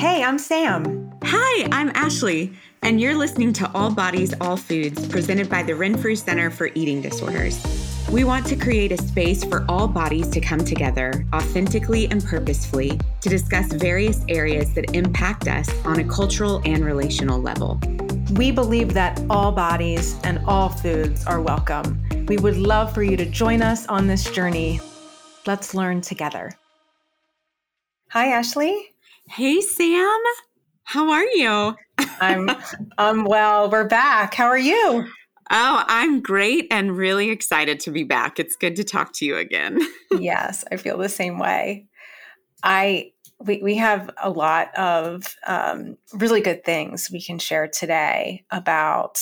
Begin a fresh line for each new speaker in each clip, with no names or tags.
Hey, I'm Sam.
Hi, I'm Ashley, and you're listening to All Bodies, All Foods, presented by the Renfrew Center for Eating Disorders. We want to create a space for all bodies to come together authentically and purposefully to discuss various areas that impact us on a cultural and relational level.
We believe that all bodies and all foods are welcome. We would love for you to join us on this journey. Let's learn together. Hi, Ashley.
Hey, Sam. How are you?
I'm I'm well. We're back. How are you?
Oh, I'm great and really excited to be back. It's good to talk to you again.
yes, I feel the same way. I we we have a lot of um, really good things we can share today about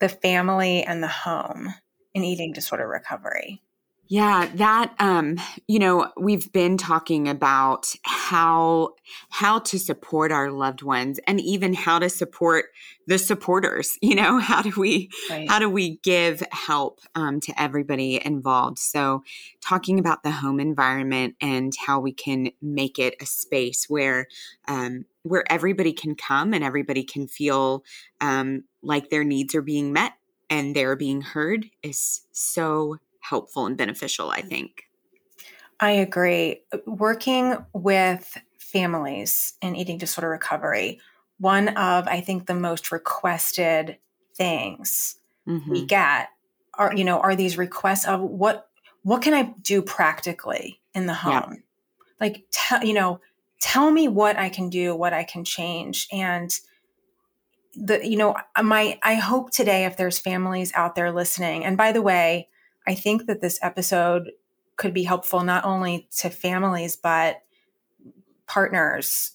the family and the home in eating disorder recovery.
Yeah, that um, you know, we've been talking about how how to support our loved ones and even how to support the supporters, you know, how do we right. how do we give help um, to everybody involved? So, talking about the home environment and how we can make it a space where um, where everybody can come and everybody can feel um, like their needs are being met and they're being heard is so helpful and beneficial, I mm. think.
I agree. Uh, working with families in eating disorder recovery, one of, I think, the most requested things mm-hmm. we get are, you know, are these requests of what what can I do practically in the home? Yeah. Like tell you know, tell me what I can do, what I can change. And the you know, uh, my I hope today if there's families out there listening, and by the way, I think that this episode could be helpful not only to families, but partners,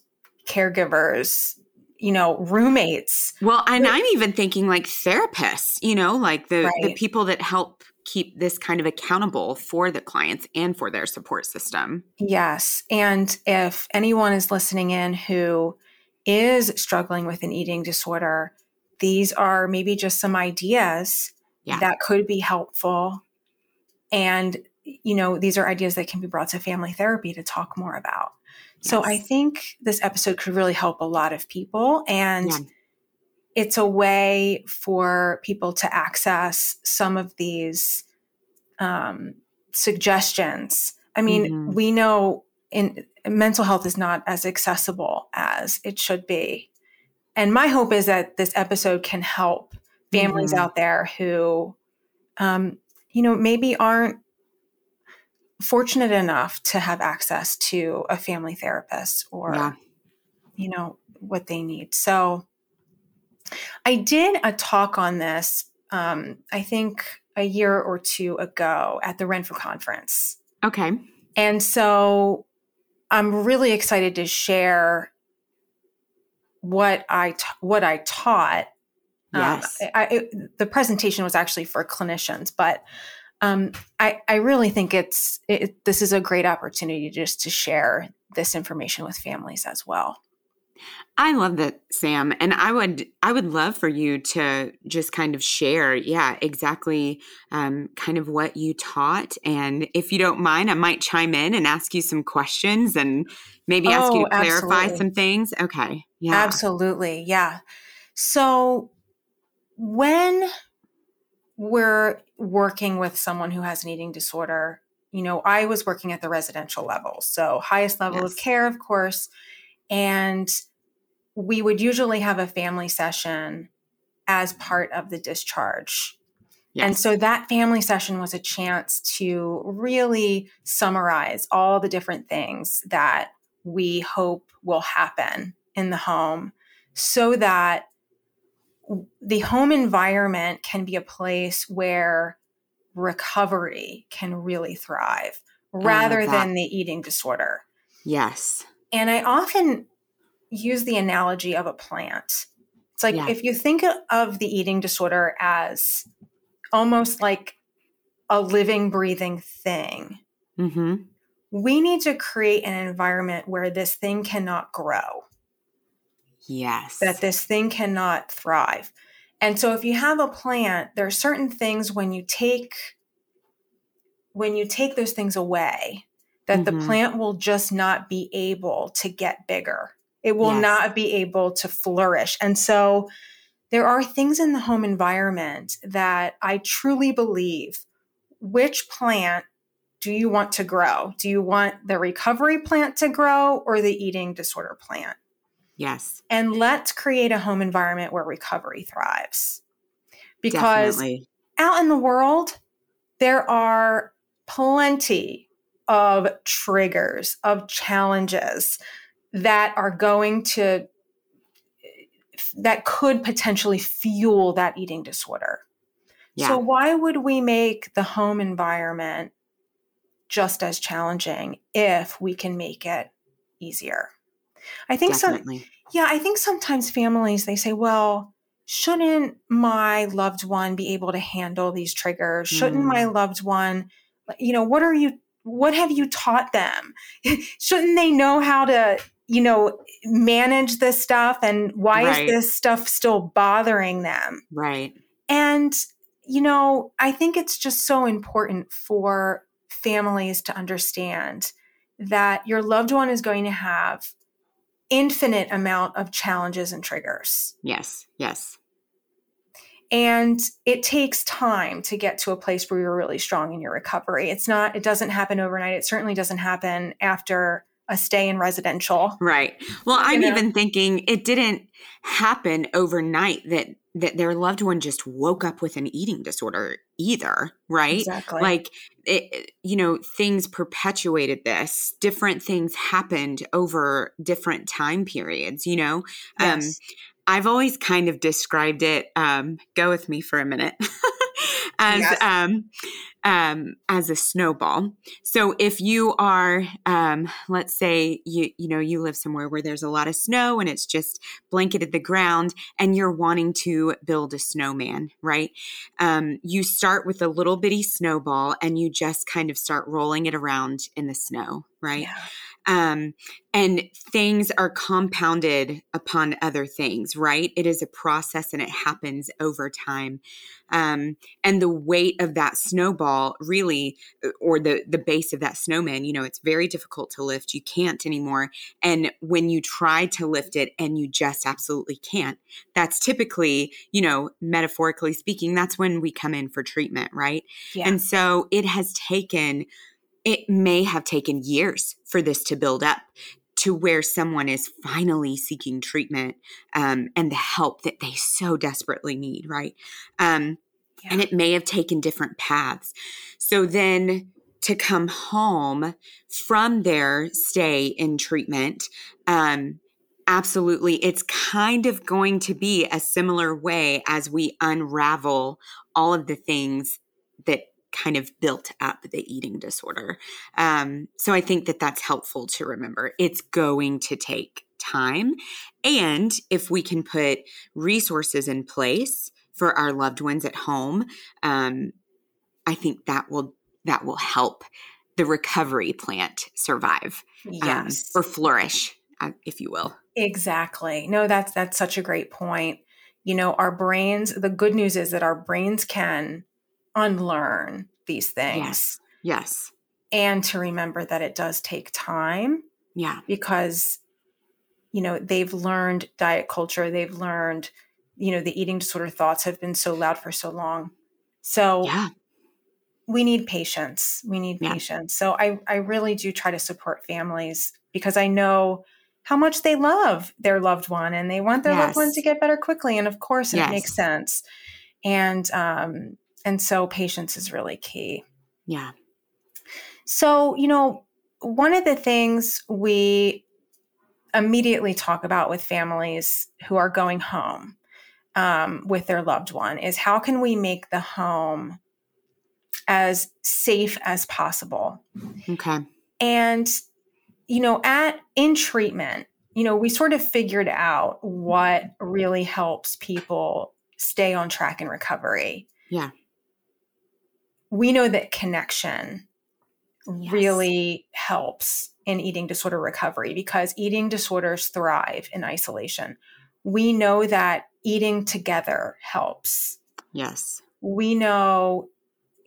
caregivers, you know, roommates.
Well, and I'm even thinking like therapists, you know, like the, right. the people that help keep this kind of accountable for the clients and for their support system.
Yes. And if anyone is listening in who is struggling with an eating disorder, these are maybe just some ideas yeah. that could be helpful and, you know, these are ideas that can be brought to family therapy to talk more about. Yes. So I think this episode could really help a lot of people. And yeah. it's a way for people to access some of these um, suggestions. I mean, mm-hmm. we know in mental health is not as accessible as it should be. And my hope is that this episode can help families mm-hmm. out there who um, you know, maybe aren't fortunate enough to have access to a family therapist or, yeah. you know, what they need. So I did a talk on this, um, I think a year or two ago at the Renfrew conference.
Okay.
And so I'm really excited to share what I what I taught yes. Um, I, it, the presentation was actually for clinicians, but um, I, I really think it's it, this is a great opportunity just to share this information with families as well.
I love that, Sam, and I would I would love for you to just kind of share, yeah, exactly, um, kind of what you taught, and if you don't mind, I might chime in and ask you some questions and maybe ask oh, you to clarify absolutely. some things. Okay,
yeah, absolutely, yeah. So when we're working with someone who has an eating disorder, you know, I was working at the residential level, so highest level yes. of care, of course. And we would usually have a family session as part of the discharge. Yes. And so that family session was a chance to really summarize all the different things that we hope will happen in the home so that the home environment can be a place where recovery can really thrive rather than the eating disorder.
Yes.
And I often use the analogy of a plant. It's like yeah. if you think of the eating disorder as almost like a living, breathing thing, mm-hmm. we need to create an environment where this thing cannot grow.
Yes.
That this thing cannot thrive. And so if you have a plant, there are certain things when you take when you take those things away that mm-hmm. the plant will just not be able to get bigger. It will yes. not be able to flourish. And so there are things in the home environment that I truly believe which plant do you want to grow? Do you want the recovery plant to grow or the eating disorder plant?
Yes.
And let's create a home environment where recovery thrives. Because Definitely. out in the world, there are plenty of triggers, of challenges that are going to, that could potentially fuel that eating disorder. Yeah. So, why would we make the home environment just as challenging if we can make it easier? I think Definitely. so. Yeah, I think sometimes families they say, well, shouldn't my loved one be able to handle these triggers? Shouldn't mm. my loved one, you know, what are you what have you taught them? shouldn't they know how to, you know, manage this stuff and why right. is this stuff still bothering them?
Right.
And you know, I think it's just so important for families to understand that your loved one is going to have infinite amount of challenges and triggers.
Yes, yes.
And it takes time to get to a place where you're really strong in your recovery. It's not, it doesn't happen overnight. It certainly doesn't happen after a stay in residential.
Right. Well, I'm know? even thinking it didn't happen overnight that that their loved one just woke up with an eating disorder either, right?
Exactly.
Like it, you know, things perpetuated this. Different things happened over different time periods, you know. Um, yes. Um I've always kind of described it um go with me for a minute. as yes. um, um, as a snowball. So if you are, um, let's say you you know you live somewhere where there's a lot of snow and it's just blanketed the ground, and you're wanting to build a snowman, right? Um, you start with a little bitty snowball and you just kind of start rolling it around in the snow, right? Yeah. Um, and things are compounded upon other things, right? It is a process and it happens over time. Um, and the weight of that snowball really, or the, the base of that snowman, you know, it's very difficult to lift. You can't anymore. And when you try to lift it and you just absolutely can't, that's typically, you know, metaphorically speaking, that's when we come in for treatment, right? Yeah. And so it has taken it may have taken years for this to build up to where someone is finally seeking treatment um, and the help that they so desperately need, right? Um, yeah. And it may have taken different paths. So then to come home from their stay in treatment, um, absolutely, it's kind of going to be a similar way as we unravel all of the things that kind of built up the eating disorder. Um, so I think that that's helpful to remember. It's going to take time. And if we can put resources in place for our loved ones at home, um, I think that will that will help the recovery plant survive
um, yes.
um, or flourish, uh, if you will.
Exactly. No, that's that's such a great point. You know, our brains. The good news is that our brains can unlearn these things.
Yes. Yes.
And to remember that it does take time.
Yeah.
Because, you know, they've learned diet culture, they've learned, you know, the eating disorder thoughts have been so loud for so long. So, yeah. We need patience. We need yeah. patience. So I, I really do try to support families because I know how much they love their loved one and they want their yes. loved one to get better quickly. And of course, yes. it makes sense. And um, and so patience is really key.
Yeah.
So, you know, one of the things we immediately talk about with families who are going home um, with their loved one is how can we make the home as safe as possible?
Okay.
And, you know, at in treatment, you know, we sort of figured out what really helps people stay on track in recovery.
Yeah
we know that connection yes. really helps in eating disorder recovery because eating disorders thrive in isolation. We know that eating together helps.
Yes.
We know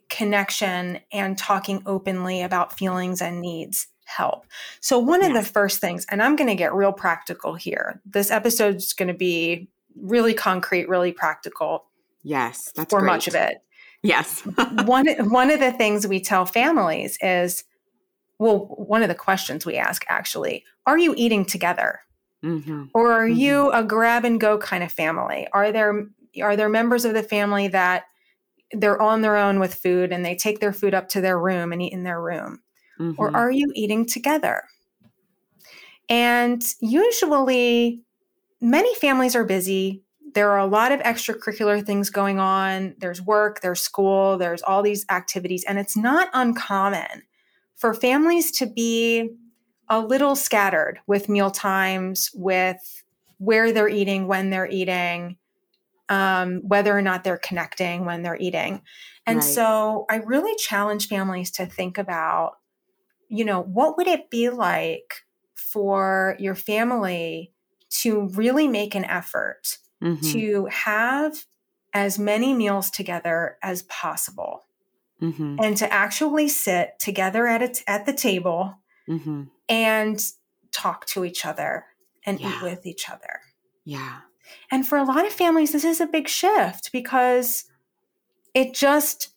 connection and talking openly about feelings and needs help. So, one of the first things, and I'm going to get real practical here. This episode is going to be really concrete, really practical.
Yes, that's
for
great.
much of it.
Yes.
one one of the things we tell families is, well, one of the questions we ask actually, are you eating together? Mm-hmm. Or are mm-hmm. you a grab and go kind of family? Are there are there members of the family that they're on their own with food and they take their food up to their room and eat in their room? Mm-hmm. Or are you eating together? And usually, many families are busy. There are a lot of extracurricular things going on. There's work, there's school, there's all these activities. And it's not uncommon for families to be a little scattered with meal times, with where they're eating, when they're eating, um, whether or not they're connecting when they're eating. And right. so I really challenge families to think about, you know, what would it be like for your family to really make an effort mm-hmm. to have as many meals together as possible mm-hmm. and to actually sit together at, a, at the table mm-hmm. and talk to each other and yeah. eat with each other.
Yeah.
And for a lot of families, this is a big shift because it just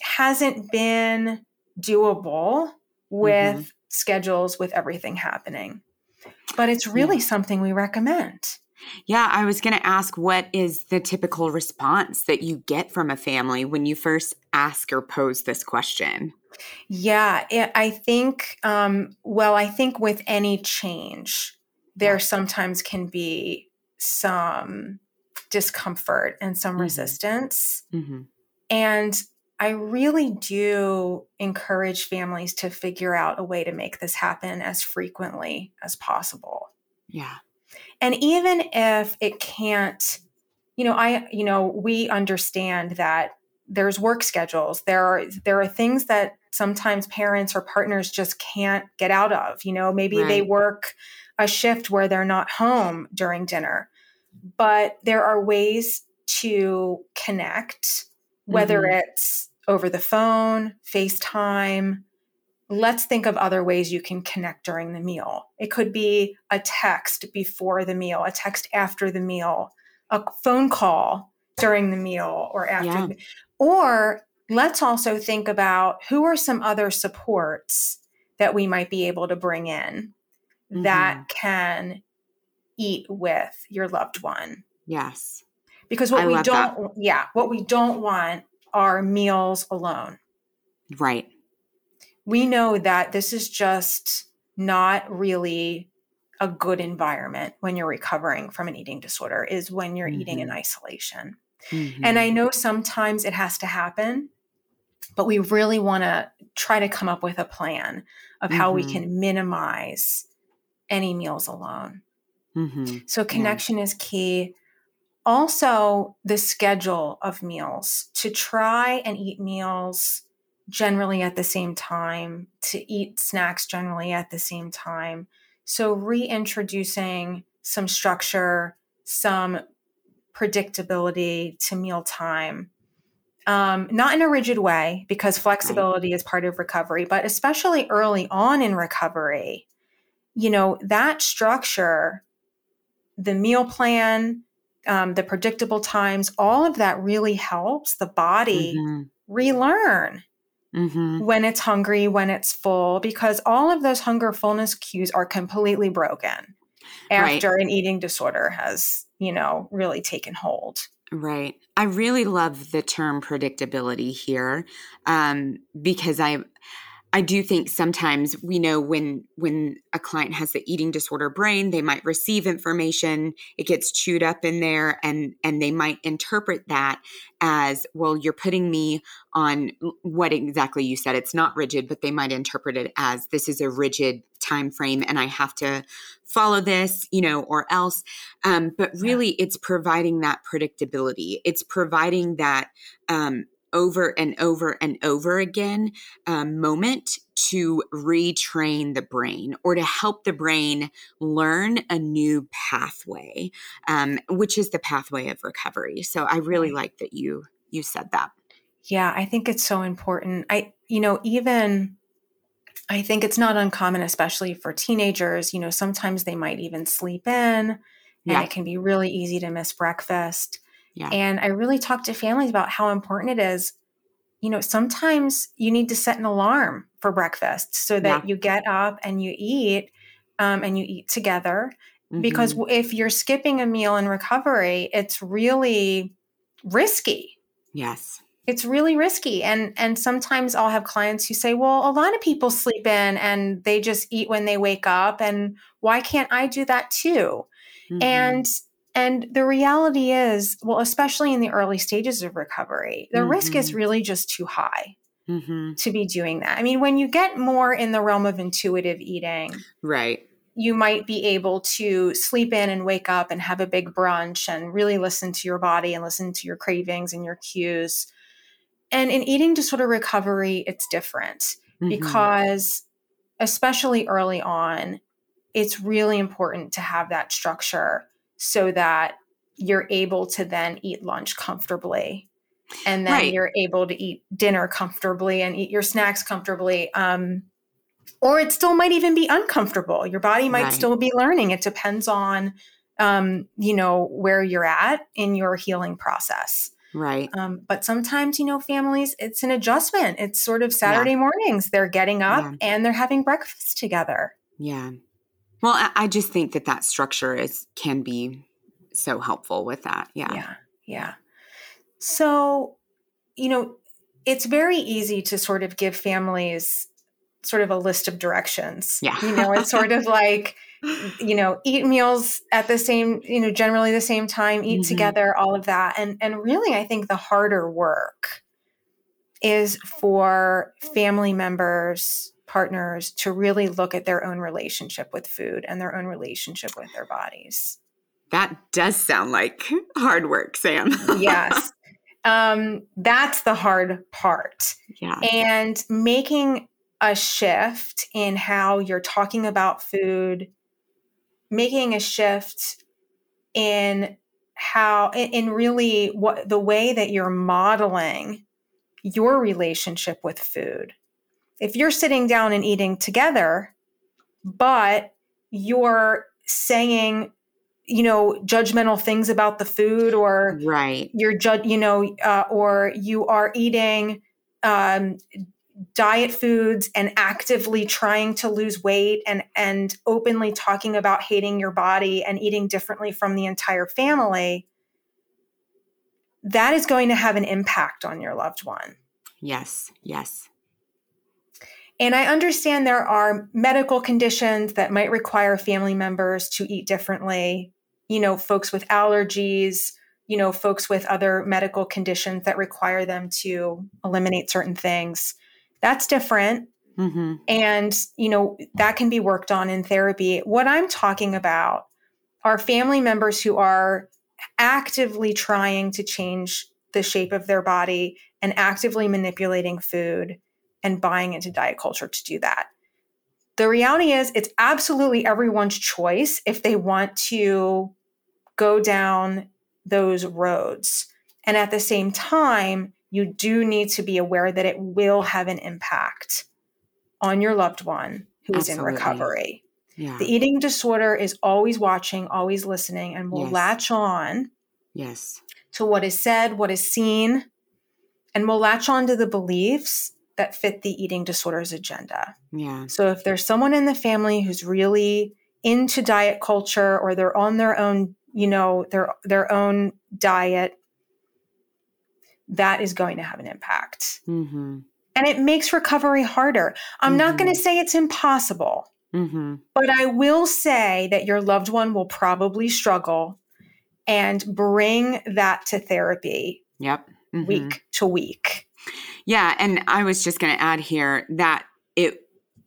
hasn't been doable with mm-hmm. schedules with everything happening. But it's really yeah. something we recommend.
Yeah, I was going to ask what is the typical response that you get from a family when you first ask or pose this question?
Yeah, it, I think, um, well, I think with any change, there sometimes can be some discomfort and some mm-hmm. resistance. Mm-hmm. And I really do encourage families to figure out a way to make this happen as frequently as possible.
Yeah.
And even if it can't, you know, I, you know, we understand that there's work schedules. There are there are things that sometimes parents or partners just can't get out of. You know, maybe right. they work a shift where they're not home during dinner. But there are ways to connect, whether mm-hmm. it's over the phone, FaceTime, let's think of other ways you can connect during the meal. It could be a text before the meal, a text after the meal, a phone call during the meal or after. Yeah. The, or let's also think about who are some other supports that we might be able to bring in mm-hmm. that can eat with your loved one.
Yes.
Because what I we don't that. yeah, what we don't want are meals alone.
Right
we know that this is just not really a good environment when you're recovering from an eating disorder is when you're mm-hmm. eating in mm-hmm. isolation. Mm-hmm. And I know sometimes it has to happen, but we really want to try to come up with a plan of how mm-hmm. we can minimize any meals alone. Mm-hmm. So connection yeah. is key. Also, the schedule of meals to try and eat meals generally at the same time, to eat snacks generally at the same time. So, reintroducing some structure, some predictability to mealtime. Um, not in a rigid way, because flexibility is part of recovery, but especially early on in recovery, you know, that structure, the meal plan, um, the predictable times, all of that really helps the body mm-hmm. relearn Mm-hmm. when it's hungry, when it's full, because all of those hunger fullness cues are completely broken after right. an eating disorder has, you know, really taken hold.
Right. I really love the term predictability here um, because I I do think sometimes we know when when a client has the eating disorder brain, they might receive information, it gets chewed up in there and and they might interpret that as, well, you're putting me on what exactly you said. It's not rigid, but they might interpret it as this is a rigid time frame and I have to follow this, you know, or else. Um, but really yeah. it's providing that predictability. It's providing that um, over and over and over again um, moment to retrain the brain or to help the brain learn a new pathway um, which is the pathway of recovery so i really like that you you said that
yeah i think it's so important i you know even I think it's not uncommon, especially for teenagers. You know, sometimes they might even sleep in, and yeah. it can be really easy to miss breakfast. Yeah. And I really talk to families about how important it is. You know, sometimes you need to set an alarm for breakfast so that yeah. you get up and you eat um, and you eat together. Mm-hmm. Because if you're skipping a meal in recovery, it's really risky.
Yes
it's really risky and and sometimes i'll have clients who say well a lot of people sleep in and they just eat when they wake up and why can't i do that too mm-hmm. and and the reality is well especially in the early stages of recovery the mm-hmm. risk is mm-hmm. really just too high mm-hmm. to be doing that i mean when you get more in the realm of intuitive eating
right
you might be able to sleep in and wake up and have a big brunch and really listen to your body and listen to your cravings and your cues and in eating disorder recovery, it's different mm-hmm. because, especially early on, it's really important to have that structure so that you're able to then eat lunch comfortably and then right. you're able to eat dinner comfortably and eat your snacks comfortably um, or it still might even be uncomfortable your body might right. still be learning it depends on um, you know where you're at in your healing process
Right.
Um, but sometimes, you know, families, it's an adjustment. It's sort of Saturday yeah. mornings. They're getting up yeah. and they're having breakfast together.
Yeah. Well, I, just think that that structure is can be so helpful with that. Yeah.
Yeah. Yeah. So, you know, it's very easy to sort of give families sort of a list of directions.
Yeah.
You know, it's sort of like, you know eat meals at the same you know generally the same time eat mm-hmm. together all of that and and really i think the harder work is for family members partners to really look at their own relationship with food and their own relationship with their bodies.
That does sound like hard work sam.
Yes. Um, that's the hard part.
Yeah.
And making a shift in how you're talking about food making a shift in how in really what the way that you're modeling your relationship with food if you're sitting down and eating together but you're saying you know judgmental things about the food or
right.
you're judge you know uh, or you are eating um, diet foods and actively trying to lose weight and and openly talking about hating your body and eating differently from the entire family that is going to have an impact on your loved one.
Yes yes
and i understand there are medical conditions that might require family members to eat differently you know folks with allergies you know folks with other medical conditions that require them to eliminate certain things that's different. Mm-hmm. And, you know, that can be worked on in therapy. What I'm talking about are family members who are actively trying to change the shape of their body and actively manipulating food and buying into diet culture to do that. The reality is, it's absolutely everyone's choice if they want to go down those roads. And at the same time, you do need to be aware that it will have an impact on your loved one who's Absolutely. in recovery. Yeah. The eating disorder is always watching, always listening, and will yes. latch on
yes.
to what is said, what is seen, and will latch on to the beliefs that fit the eating disorder's agenda.
Yeah.
So if there's someone in the family who's really into diet culture or they're on their own, you know, their their own diet that is going to have an impact. Mm-hmm. And it makes recovery harder. I'm mm-hmm. not going to say it's impossible, mm-hmm. but I will say that your loved one will probably struggle and bring that to therapy.
Yep.
Week mm-hmm. to week.
Yeah. And I was just going to add here that it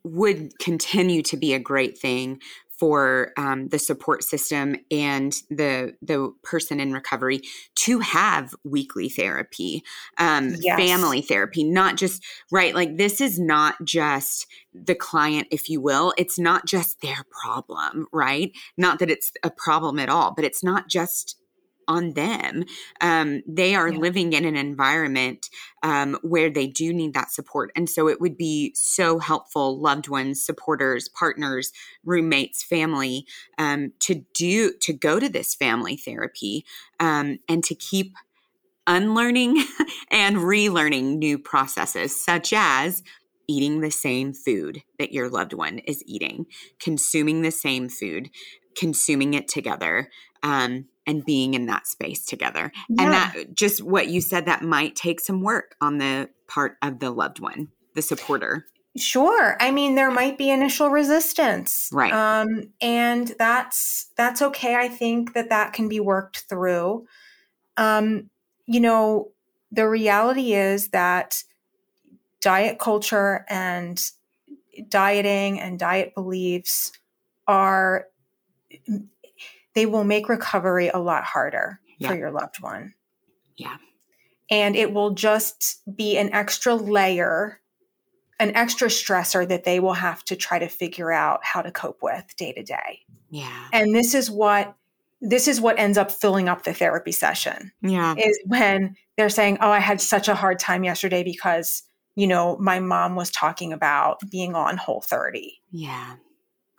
would continue to be a great thing for um, the support system and the the person in recovery to have weekly therapy, um, yes. family therapy, not just right. Like this is not just the client, if you will. It's not just their problem, right? Not that it's a problem at all, but it's not just on them. Um, they are yeah. living in an environment um, where they do need that support. And so it would be so helpful, loved ones, supporters, partners, roommates, family, um, to do, to go to this family therapy um, and to keep unlearning and relearning new processes, such as eating the same food that your loved one is eating, consuming the same food, consuming it together, um, and being in that space together. Yeah. And that just what you said, that might take some work on the part of the loved one, the supporter.
Sure. I mean, there might be initial resistance.
Right.
Um, and that's that's okay. I think that that can be worked through. Um, you know, the reality is that diet culture and dieting and diet beliefs are they will make recovery a lot harder yeah. for your loved one.
Yeah.
And it will just be an extra layer, an extra stressor that they will have to try to figure out how to cope with day to day.
Yeah.
And this is what this is what ends up filling up the therapy session.
Yeah.
Is when they're saying, "Oh, I had such a hard time yesterday because you know, my mom was talking about being on whole 30.
Yeah.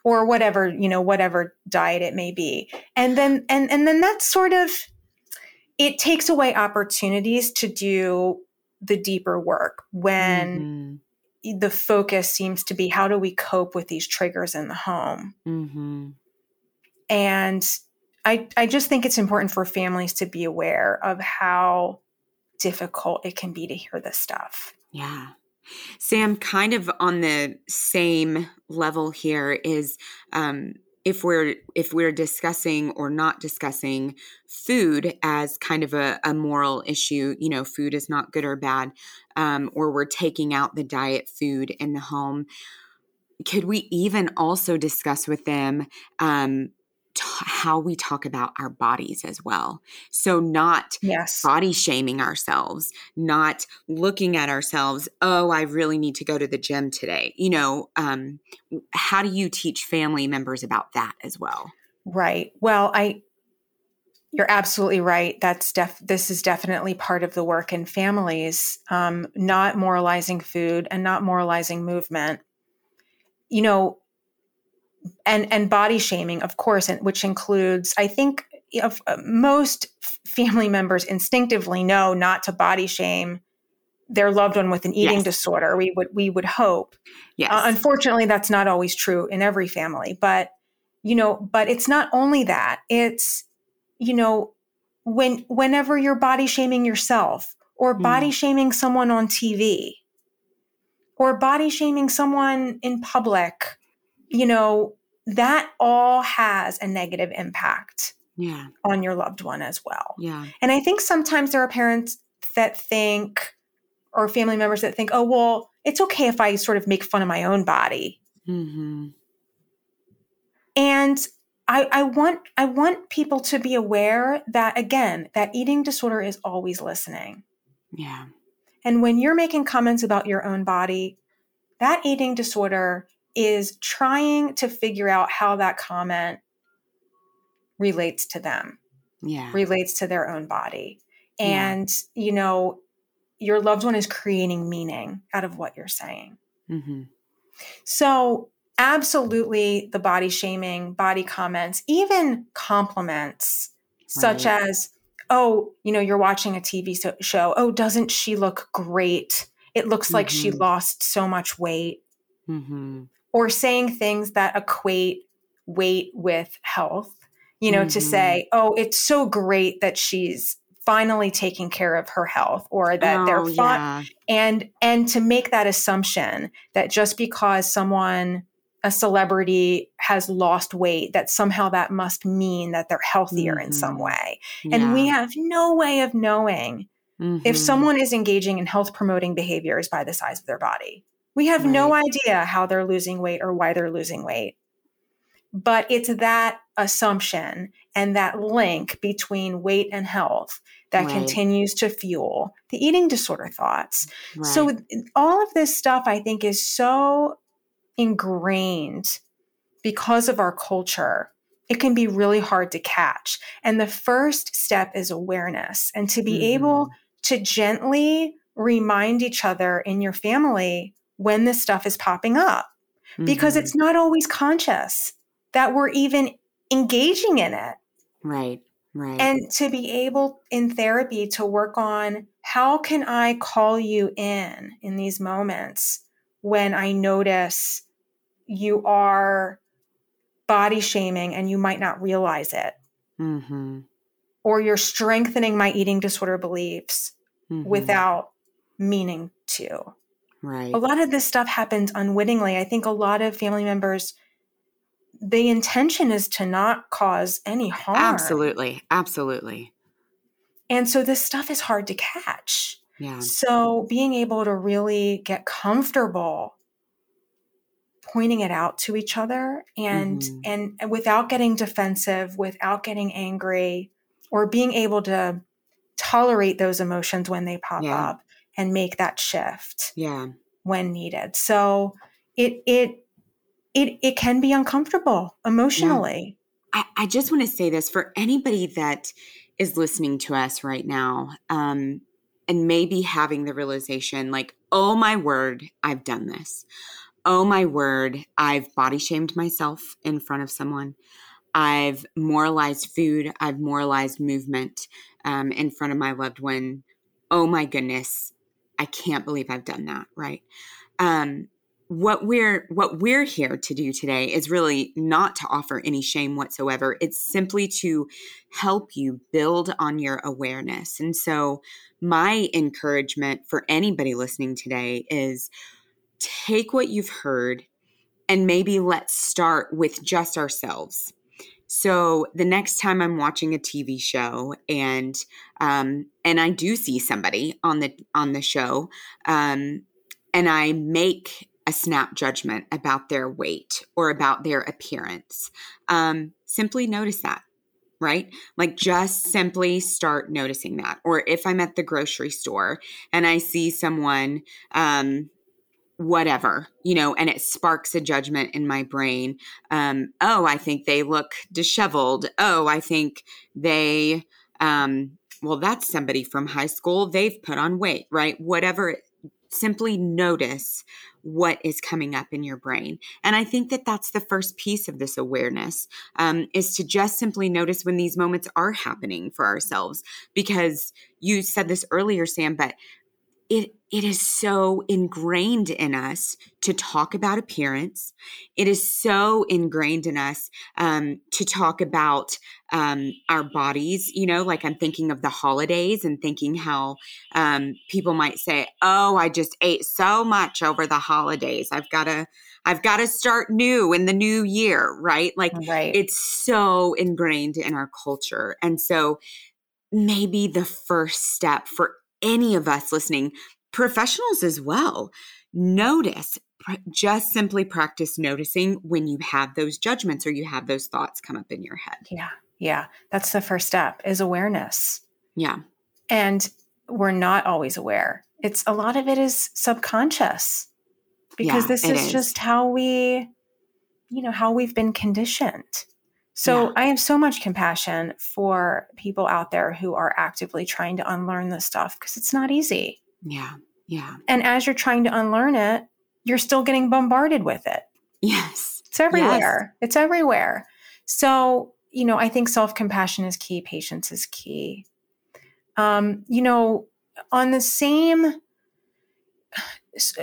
Or whatever, you know, whatever diet it may be. And then and and then that's sort of it takes away opportunities to do the deeper work when mm-hmm. the focus seems to be how do we cope with these triggers in the home.
Mm-hmm.
And I, I just think it's important for families to be aware of how difficult it can be to hear this stuff.
Yeah. Sam, kind of on the same level here is um, if we're if we're discussing or not discussing food as kind of a, a moral issue, you know, food is not good or bad, um, or we're taking out the diet food in the home. Could we even also discuss with them um, t- how we talk about our bodies as well. So, not
yes.
body shaming ourselves, not looking at ourselves, oh, I really need to go to the gym today. You know, um, how do you teach family members about that as well?
Right. Well, I, you're absolutely right. That's def. This is definitely part of the work in families. Um, not moralizing food and not moralizing movement. You know, and and body shaming, of course, and which includes, I think, of uh, most family members instinctively know not to body shame their loved one with an eating yes. disorder. We would we would hope.
Yes.
Uh, unfortunately, that's not always true in every family, but you know, but it's not only that. It's you know, when whenever you're body shaming yourself or mm. body shaming someone on TV or body shaming someone in public you know, that all has a negative impact
yeah.
on your loved one as well.
Yeah.
And I think sometimes there are parents that think, or family members that think, oh, well, it's okay if I sort of make fun of my own body.
Mm-hmm.
And I, I want I want people to be aware that again, that eating disorder is always listening.
Yeah.
And when you're making comments about your own body, that eating disorder is trying to figure out how that comment relates to them.
Yeah.
Relates to their own body. And, yeah. you know, your loved one is creating meaning out of what you're saying.
Mm-hmm.
So, absolutely, the body shaming, body comments, even compliments, right. such as, oh, you know, you're watching a TV show. Oh, doesn't she look great? It looks mm-hmm. like she mm-hmm. lost so much weight.
Mm-hmm
or saying things that equate weight with health, you know, mm-hmm. to say, oh, it's so great that she's finally taking care of her health or that oh, they're fine yeah. and and to make that assumption that just because someone a celebrity has lost weight that somehow that must mean that they're healthier mm-hmm. in some mm-hmm. way yeah. and we have no way of knowing mm-hmm. if someone is engaging in health promoting behaviors by the size of their body we have right. no idea how they're losing weight or why they're losing weight. But it's that assumption and that link between weight and health that right. continues to fuel the eating disorder thoughts. Right. So, all of this stuff I think is so ingrained because of our culture it can be really hard to catch. And the first step is awareness and to be mm-hmm. able to gently remind each other in your family when this stuff is popping up mm-hmm. because it's not always conscious that we're even engaging in it.
Right. Right.
And to be able in therapy to work on how can I call you in in these moments when I notice you are body shaming and you might not realize it. Mm-hmm. Or you're strengthening my eating disorder beliefs mm-hmm. without meaning to.
Right.
A lot of this stuff happens unwittingly. I think a lot of family members the intention is to not cause any harm.
Absolutely. Absolutely.
And so this stuff is hard to catch.
Yeah.
So being able to really get comfortable pointing it out to each other and mm-hmm. and, without getting defensive, without getting angry or being able to tolerate those emotions when they pop yeah. up and make that shift.
Yeah.
When needed. So it it it it can be uncomfortable emotionally.
Yeah. I, I just want to say this for anybody that is listening to us right now, um, and maybe having the realization, like, oh my word, I've done this. Oh my word, I've body shamed myself in front of someone. I've moralized food. I've moralized movement um, in front of my loved one. Oh my goodness, I can't believe I've done that. Right. Um, what we're what we're here to do today is really not to offer any shame whatsoever it's simply to help you build on your awareness and so my encouragement for anybody listening today is take what you've heard and maybe let's start with just ourselves so the next time i'm watching a tv show and um and i do see somebody on the on the show um and I make a snap judgment about their weight or about their appearance. Um, simply notice that, right? Like just simply start noticing that. Or if I'm at the grocery store and I see someone, um, whatever, you know, and it sparks a judgment in my brain. Um, oh, I think they look disheveled. Oh, I think they, um, well, that's somebody from high school. They've put on weight, right? Whatever simply notice what is coming up in your brain. And I think that that's the first piece of this awareness um, is to just simply notice when these moments are happening for ourselves. Because you said this earlier, Sam, but it it is so ingrained in us to talk about appearance. It is so ingrained in us um, to talk about um, our bodies. You know, like I'm thinking of the holidays and thinking how um, people might say, "Oh, I just ate so much over the holidays. I've got to." I've got to start new in the new year, right? Like right. it's so ingrained in our culture. And so maybe the first step for any of us listening professionals as well. Notice, just simply practice noticing when you have those judgments or you have those thoughts come up in your head.
Yeah. Yeah. That's the first step is awareness.
Yeah.
And we're not always aware. It's a lot of it is subconscious because yeah, this is, is just how we, you know, how we've been conditioned. So yeah. I have so much compassion for people out there who are actively trying to unlearn this stuff because it's not easy.
Yeah. Yeah.
And as you're trying to unlearn it, you're still getting bombarded with it.
Yes.
It's everywhere. Yes. It's everywhere. So, you know, I think self compassion is key, patience is key. Um, you know, on the same,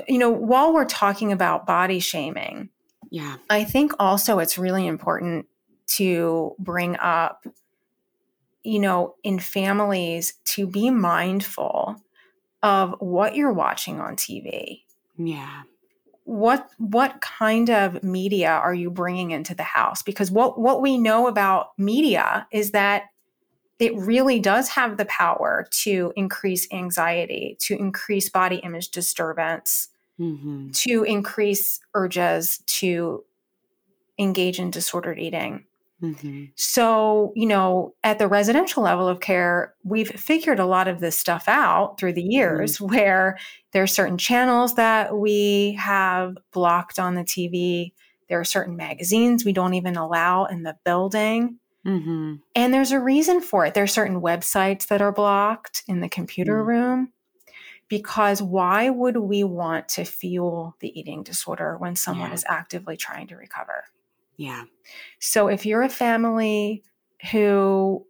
you know, while we're talking about body shaming,
yeah,
I think also it's really important to bring up, you know, in families to be mindful of what you're watching on TV.
Yeah.
What what kind of media are you bringing into the house? Because what what we know about media is that it really does have the power to increase anxiety, to increase body image disturbance, mm-hmm. to increase urges to engage in disordered eating. Mm-hmm. So, you know, at the residential level of care, we've figured a lot of this stuff out through the years mm-hmm. where there are certain channels that we have blocked on the TV. There are certain magazines we don't even allow in the building. Mm-hmm. And there's a reason for it. There are certain websites that are blocked in the computer mm-hmm. room because why would we want to fuel the eating disorder when someone yeah. is actively trying to recover?
Yeah.
So if you're a family who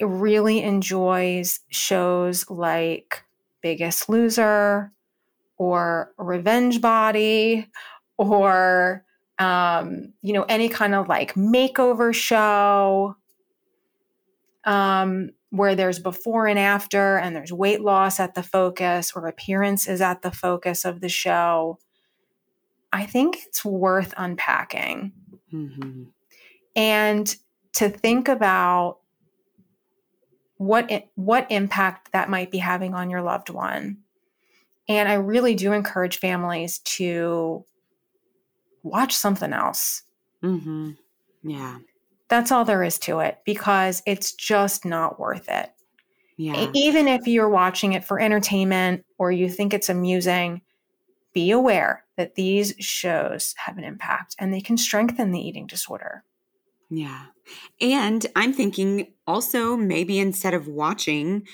really enjoys shows like Biggest Loser or Revenge Body or um, you know any kind of like makeover show um, where there's before and after and there's weight loss at the focus or appearance is at the focus of the show i think it's worth unpacking mm-hmm. and to think about what what impact that might be having on your loved one and i really do encourage families to watch something else
mm-hmm. yeah
that's all there is to it because it's just not worth it.
Yeah.
Even if you're watching it for entertainment or you think it's amusing, be aware that these shows have an impact and they can strengthen the eating disorder.
Yeah. And I'm thinking also maybe instead of watching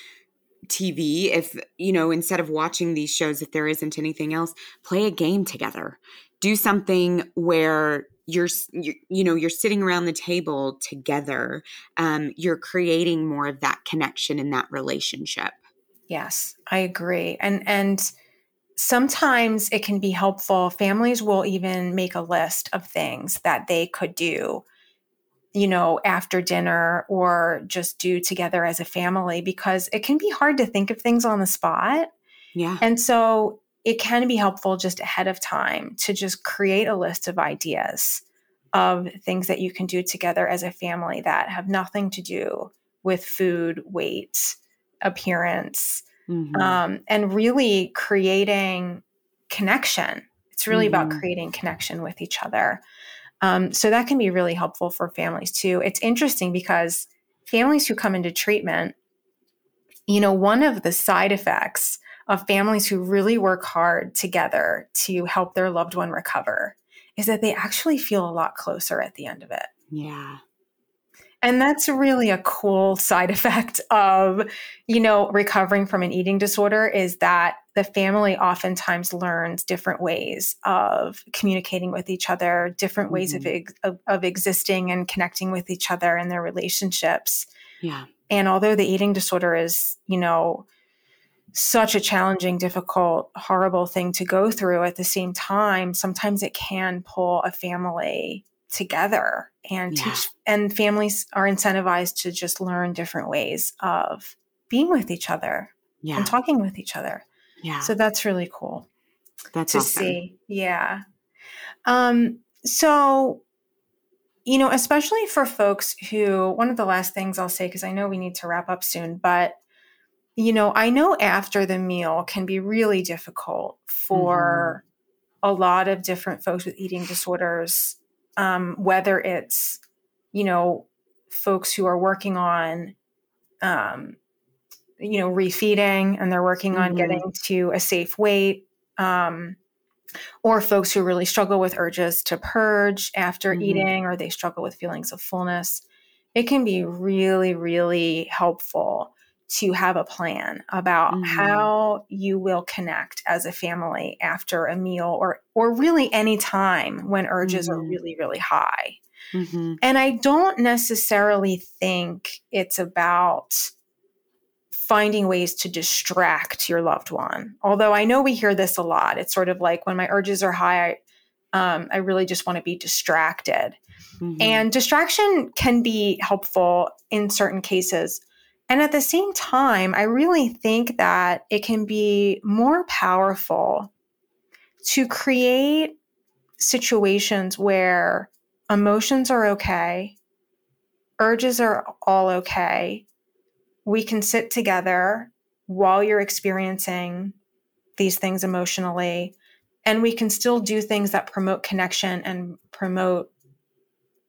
TV, if, you know, instead of watching these shows, if there isn't anything else, play a game together. Do something where you're, you, you know you're sitting around the table together um, you're creating more of that connection in that relationship
yes i agree and and sometimes it can be helpful. Families will even make a list of things that they could do you know after dinner or just do together as a family because it can be hard to think of things on the spot.
Yeah.
And so it can be helpful just ahead of time to just create a list of ideas of things that you can do together as a family that have nothing to do with food, weight, appearance, mm-hmm. um, and really creating connection. It's really mm-hmm. about creating connection with each other. Um, so that can be really helpful for families too. It's interesting because families who come into treatment, you know, one of the side effects of families who really work hard together to help their loved one recover is that they actually feel a lot closer at the end of it.
Yeah.
And that's really a cool side effect of, you know, recovering from an eating disorder is that the family oftentimes learns different ways of communicating with each other, different ways mm-hmm. of, of, of existing and connecting with each other in their relationships.
Yeah.
And although the eating disorder is, you know, such a challenging, difficult, horrible thing to go through at the same time, sometimes it can pull a family together and yeah. teach and families are incentivized to just learn different ways of being with each other yeah. and talking with each other.
Yeah.
So that's really cool.
That's
to
awesome.
see. Yeah. Um, so you know, especially for folks who one of the last things I'll say, because I know we need to wrap up soon, but you know, I know after the meal can be really difficult for mm-hmm. a lot of different folks with eating disorders, um, whether it's, you know, folks who are working on, um, you know, refeeding and they're working mm-hmm. on getting to a safe weight. Um, or folks who really struggle with urges to purge after mm-hmm. eating, or they struggle with feelings of fullness. It can be really, really helpful to have a plan about mm-hmm. how you will connect as a family after a meal or or really any time when urges mm-hmm. are really really high. Mm-hmm. And I don't necessarily think it's about finding ways to distract your loved one. Although I know we hear this a lot. It's sort of like when my urges are high, I, um, I really just want to be distracted. Mm-hmm. And distraction can be helpful in certain cases. And at the same time, I really think that it can be more powerful to create situations where emotions are okay, urges are all okay. We can sit together while you're experiencing these things emotionally, and we can still do things that promote connection and promote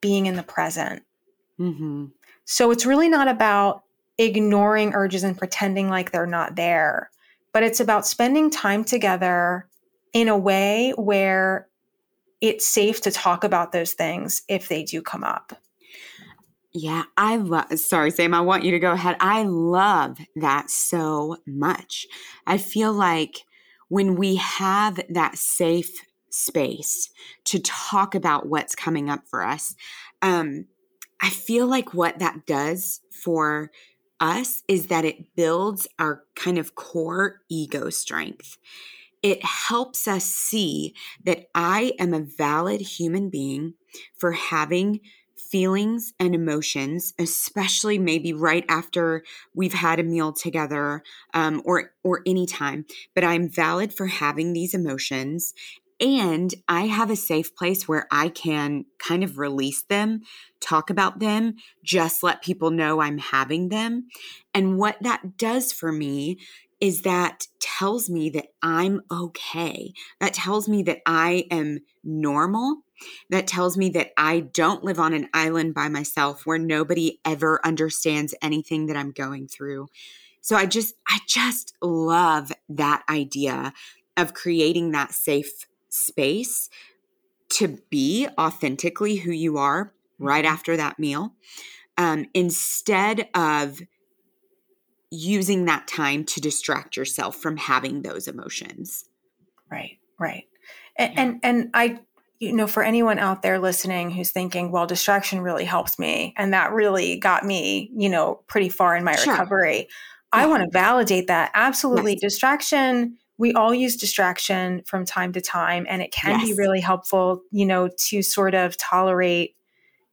being in the present. Mm-hmm. So it's really not about ignoring urges and pretending like they're not there. But it's about spending time together in a way where it's safe to talk about those things if they do come up.
Yeah, I love, sorry, Sam, I want you to go ahead. I love that so much. I feel like when we have that safe space to talk about what's coming up for us, um, I feel like what that does for us is that it builds our kind of core ego strength. It helps us see that I am a valid human being for having feelings and emotions, especially maybe right after we've had a meal together um, or or anytime. But I'm valid for having these emotions, and I have a safe place where I can kind of release them, talk about them, just let people know I'm having them. And what that does for me is that tells me that I'm okay. That tells me that I am normal that tells me that I don't live on an island by myself where nobody ever understands anything that I'm going through. So I just I just love that idea of creating that safe space to be authentically who you are right mm-hmm. after that meal um, instead of using that time to distract yourself from having those emotions
right right and, yeah. and and i you know, for anyone out there listening who's thinking, well, distraction really helps me and that really got me, you know, pretty far in my sure. recovery. Yeah. I want to validate that. Absolutely. Yes. Distraction, we all use distraction from time to time and it can yes. be really helpful, you know, to sort of tolerate,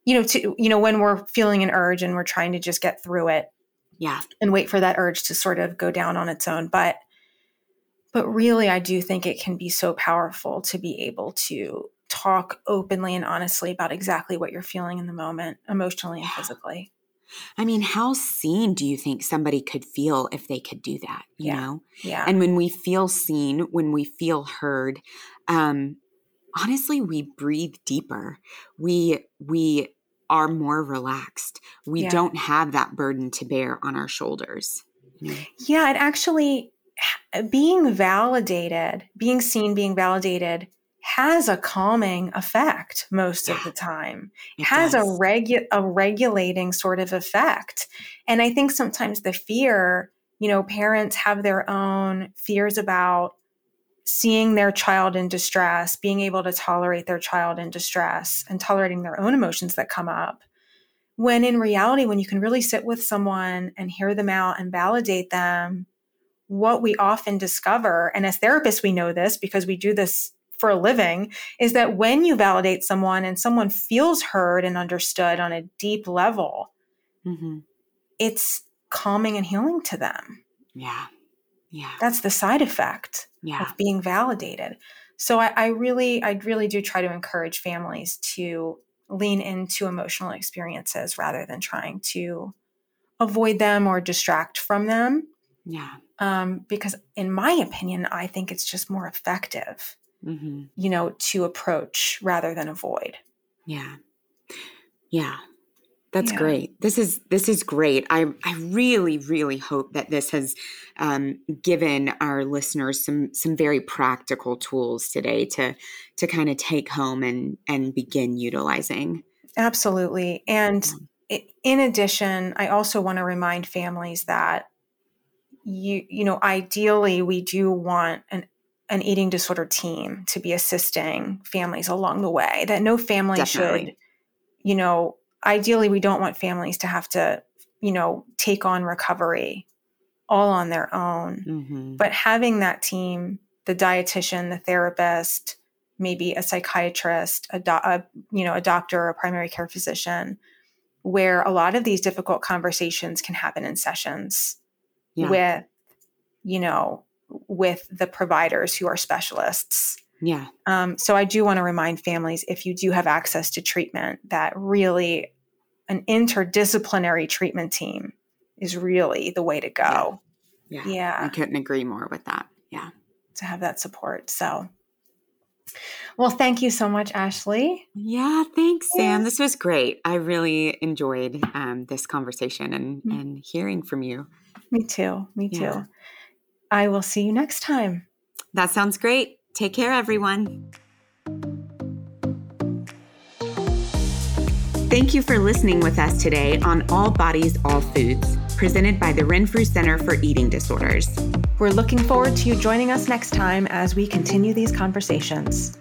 you know, to you know, when we're feeling an urge and we're trying to just get through it.
Yeah.
And wait for that urge to sort of go down on its own. But but really I do think it can be so powerful to be able to talk openly and honestly about exactly what you're feeling in the moment, emotionally and physically.
I mean, how seen do you think somebody could feel if they could do that? You
yeah.
know?
Yeah.
And when we feel seen, when we feel heard, um, honestly, we breathe deeper. We we are more relaxed. We yeah. don't have that burden to bear on our shoulders.
Yeah, it actually being validated, being seen, being validated has a calming effect most yeah, of the time. It has does. a regu- a regulating sort of effect. And I think sometimes the fear, you know, parents have their own fears about seeing their child in distress, being able to tolerate their child in distress and tolerating their own emotions that come up. When in reality, when you can really sit with someone and hear them out and validate them, what we often discover, and as therapists, we know this because we do this for a living is that when you validate someone and someone feels heard and understood on a deep level, mm-hmm. it's calming and healing to them.
Yeah. Yeah.
That's the side effect yeah. of being validated. So I, I really, I really do try to encourage families to lean into emotional experiences rather than trying to avoid them or distract from them.
Yeah.
Um, because in my opinion, I think it's just more effective mm-hmm. you know, to approach rather than avoid.
Yeah. Yeah. That's yeah. great. This is this is great. I I really really hope that this has um, given our listeners some some very practical tools today to to kind of take home and and begin utilizing.
Absolutely. And in addition, I also want to remind families that you you know ideally we do want an an eating disorder team to be assisting families along the way that no family Definitely. should you know ideally we don't want families to have to you know take on recovery all on their own mm-hmm. but having that team the dietitian the therapist maybe a psychiatrist a, do- a you know a doctor a primary care physician where a lot of these difficult conversations can happen in sessions yeah. with you know with the providers who are specialists.
Yeah.
Um, so I do want to remind families if you do have access to treatment, that really an interdisciplinary treatment team is really the way to
go. Yeah. yeah. yeah. I couldn't agree more with that. Yeah.
To have that support. So, well, thank you so much, Ashley.
Yeah, thanks, Sam. This was great. I really enjoyed um, this conversation and, mm-hmm. and hearing from you.
Me too. Me yeah. too. I will see you next time.
That sounds great. Take care, everyone. Thank you for listening with us today on All Bodies, All Foods, presented by the Renfrew Center for Eating Disorders.
We're looking forward to you joining us next time as we continue these conversations.